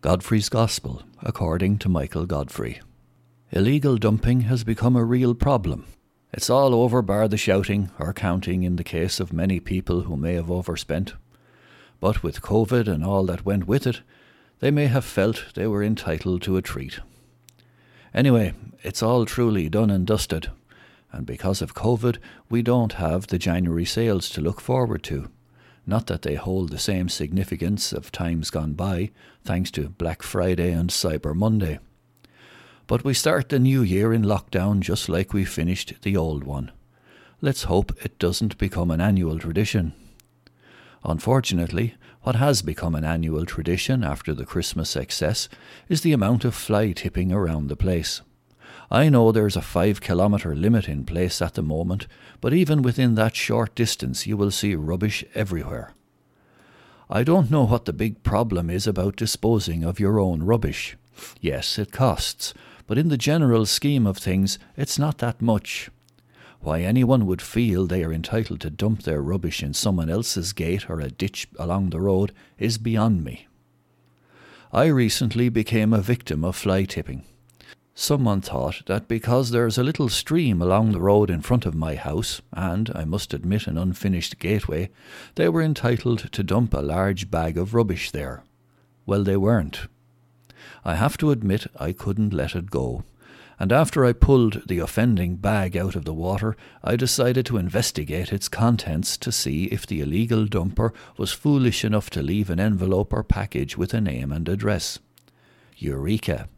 Godfrey's Gospel, according to Michael Godfrey. Illegal dumping has become a real problem. It's all over bar the shouting or counting in the case of many people who may have overspent. But with COVID and all that went with it, they may have felt they were entitled to a treat. Anyway, it's all truly done and dusted, and because of COVID, we don't have the January sales to look forward to. Not that they hold the same significance of times gone by, thanks to Black Friday and Cyber Monday. But we start the new year in lockdown just like we finished the old one. Let's hope it doesn't become an annual tradition. Unfortunately, what has become an annual tradition after the Christmas excess is the amount of fly tipping around the place. I know there's a five kilometre limit in place at the moment, but even within that short distance you will see rubbish everywhere. I don't know what the big problem is about disposing of your own rubbish. Yes, it costs, but in the general scheme of things, it's not that much. Why anyone would feel they are entitled to dump their rubbish in someone else's gate or a ditch along the road is beyond me. I recently became a victim of fly tipping. Someone thought that because there is a little stream along the road in front of my house, and, I must admit, an unfinished gateway, they were entitled to dump a large bag of rubbish there. Well, they weren't. I have to admit I couldn't let it go, and after I pulled the offending bag out of the water, I decided to investigate its contents to see if the illegal dumper was foolish enough to leave an envelope or package with a name and address. Eureka!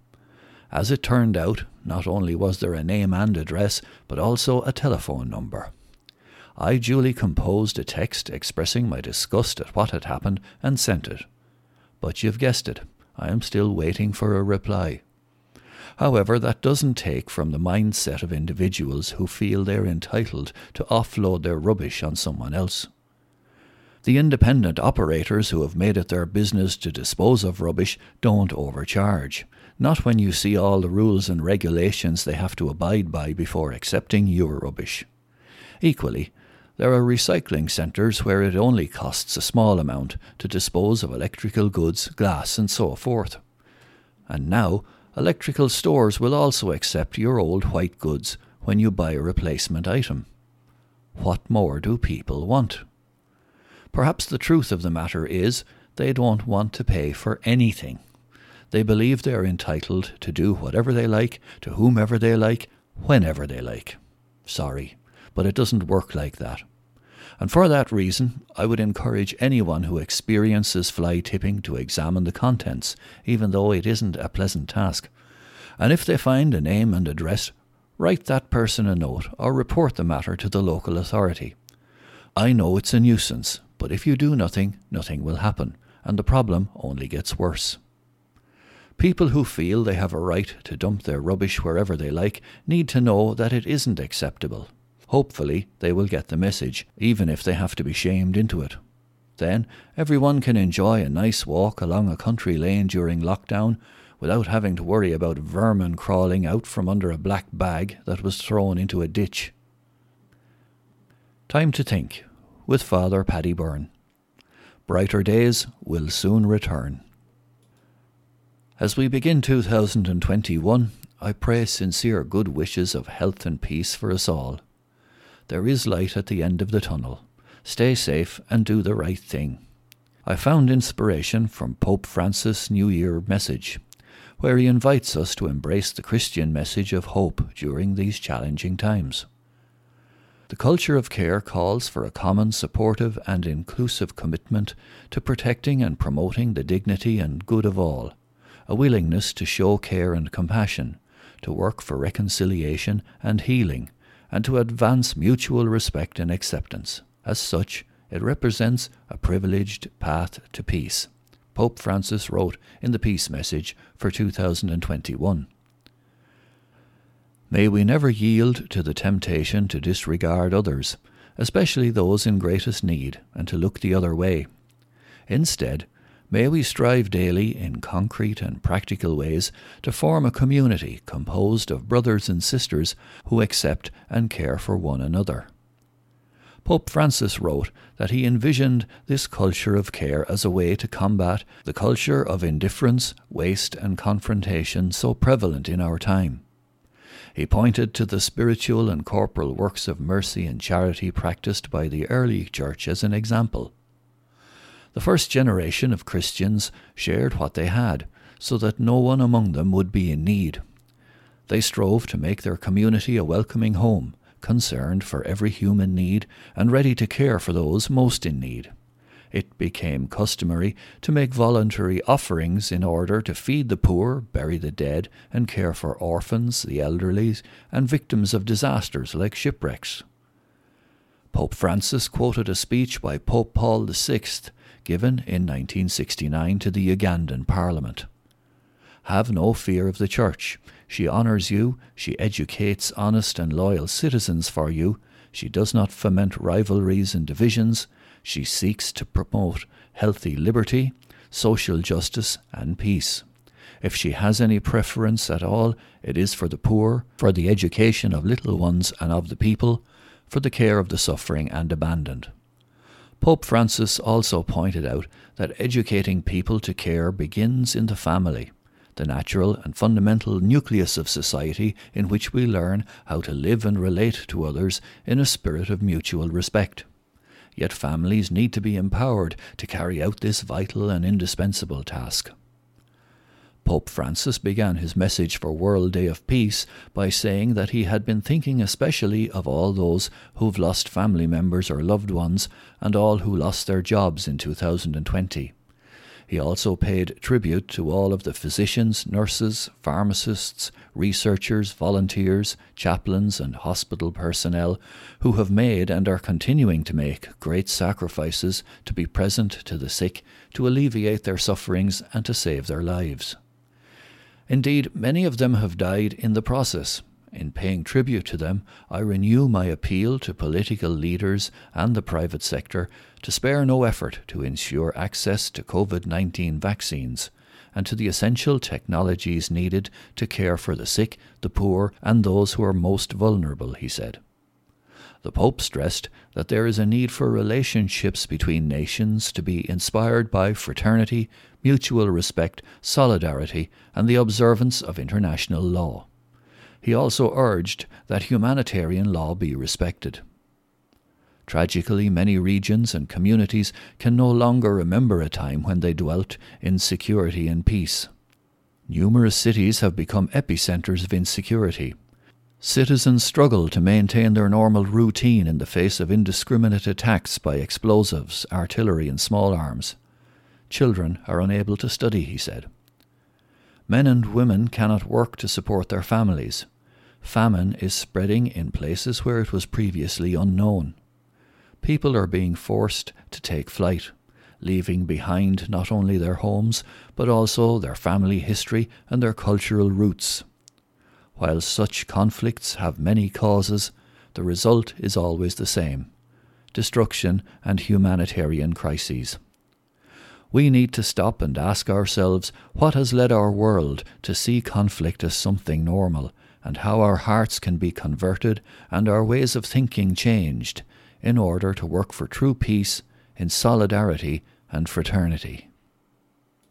As it turned out, not only was there a name and address, but also a telephone number. I duly composed a text expressing my disgust at what had happened and sent it. But you've guessed it, I am still waiting for a reply. However, that doesn't take from the mindset of individuals who feel they're entitled to offload their rubbish on someone else. The independent operators who have made it their business to dispose of rubbish don't overcharge, not when you see all the rules and regulations they have to abide by before accepting your rubbish. Equally, there are recycling centres where it only costs a small amount to dispose of electrical goods, glass, and so forth. And now, electrical stores will also accept your old white goods when you buy a replacement item. What more do people want? Perhaps the truth of the matter is they don't want to pay for anything. They believe they are entitled to do whatever they like, to whomever they like, whenever they like. Sorry, but it doesn't work like that. And for that reason, I would encourage anyone who experiences fly tipping to examine the contents, even though it isn't a pleasant task. And if they find a name and address, write that person a note or report the matter to the local authority. I know it's a nuisance, but if you do nothing, nothing will happen, and the problem only gets worse. People who feel they have a right to dump their rubbish wherever they like need to know that it isn't acceptable. Hopefully, they will get the message, even if they have to be shamed into it. Then, everyone can enjoy a nice walk along a country lane during lockdown without having to worry about vermin crawling out from under a black bag that was thrown into a ditch. Time to think with Father Paddy Byrne. Brighter days will soon return. As we begin 2021, I pray sincere good wishes of health and peace for us all. There is light at the end of the tunnel. Stay safe and do the right thing. I found inspiration from Pope Francis' New Year message, where he invites us to embrace the Christian message of hope during these challenging times. The culture of care calls for a common, supportive, and inclusive commitment to protecting and promoting the dignity and good of all, a willingness to show care and compassion, to work for reconciliation and healing, and to advance mutual respect and acceptance. As such, it represents a privileged path to peace. Pope Francis wrote in the Peace Message for 2021. May we never yield to the temptation to disregard others, especially those in greatest need, and to look the other way. Instead, May we strive daily in concrete and practical ways to form a community composed of brothers and sisters who accept and care for one another. Pope Francis wrote that he envisioned this culture of care as a way to combat the culture of indifference, waste, and confrontation so prevalent in our time. He pointed to the spiritual and corporal works of mercy and charity practiced by the early church as an example. The first generation of Christians shared what they had, so that no one among them would be in need. They strove to make their community a welcoming home, concerned for every human need and ready to care for those most in need. It became customary to make voluntary offerings in order to feed the poor, bury the dead, and care for orphans, the elderly, and victims of disasters like shipwrecks. Pope Francis quoted a speech by Pope Paul VI given in 1969 to the Ugandan Parliament. Have no fear of the Church. She honours you, she educates honest and loyal citizens for you, she does not foment rivalries and divisions, she seeks to promote healthy liberty, social justice, and peace. If she has any preference at all, it is for the poor, for the education of little ones and of the people, for the care of the suffering and abandoned. Pope Francis also pointed out that educating people to care begins in the family the natural and fundamental nucleus of society in which we learn how to live and relate to others in a spirit of mutual respect. Yet families need to be empowered to carry out this vital and indispensable task. Pope Francis began his message for World Day of Peace by saying that he had been thinking especially of all those who've lost family members or loved ones and all who lost their jobs in 2020. He also paid tribute to all of the physicians, nurses, pharmacists, researchers, volunteers, chaplains, and hospital personnel who have made and are continuing to make great sacrifices to be present to the sick, to alleviate their sufferings, and to save their lives. Indeed, many of them have died in the process, in paying tribute to them, I renew my appeal to political leaders and the private sector to spare no effort to ensure access to COVID 19 vaccines and to the essential technologies needed to care for the sick, the poor, and those who are most vulnerable, he said. The Pope stressed that there is a need for relationships between nations to be inspired by fraternity, mutual respect, solidarity, and the observance of international law. He also urged that humanitarian law be respected. Tragically, many regions and communities can no longer remember a time when they dwelt in security and peace. Numerous cities have become epicenters of insecurity. Citizens struggle to maintain their normal routine in the face of indiscriminate attacks by explosives, artillery, and small arms. Children are unable to study, he said. Men and women cannot work to support their families. Famine is spreading in places where it was previously unknown. People are being forced to take flight, leaving behind not only their homes, but also their family history and their cultural roots. While such conflicts have many causes, the result is always the same destruction and humanitarian crises. We need to stop and ask ourselves what has led our world to see conflict as something normal, and how our hearts can be converted and our ways of thinking changed in order to work for true peace in solidarity and fraternity.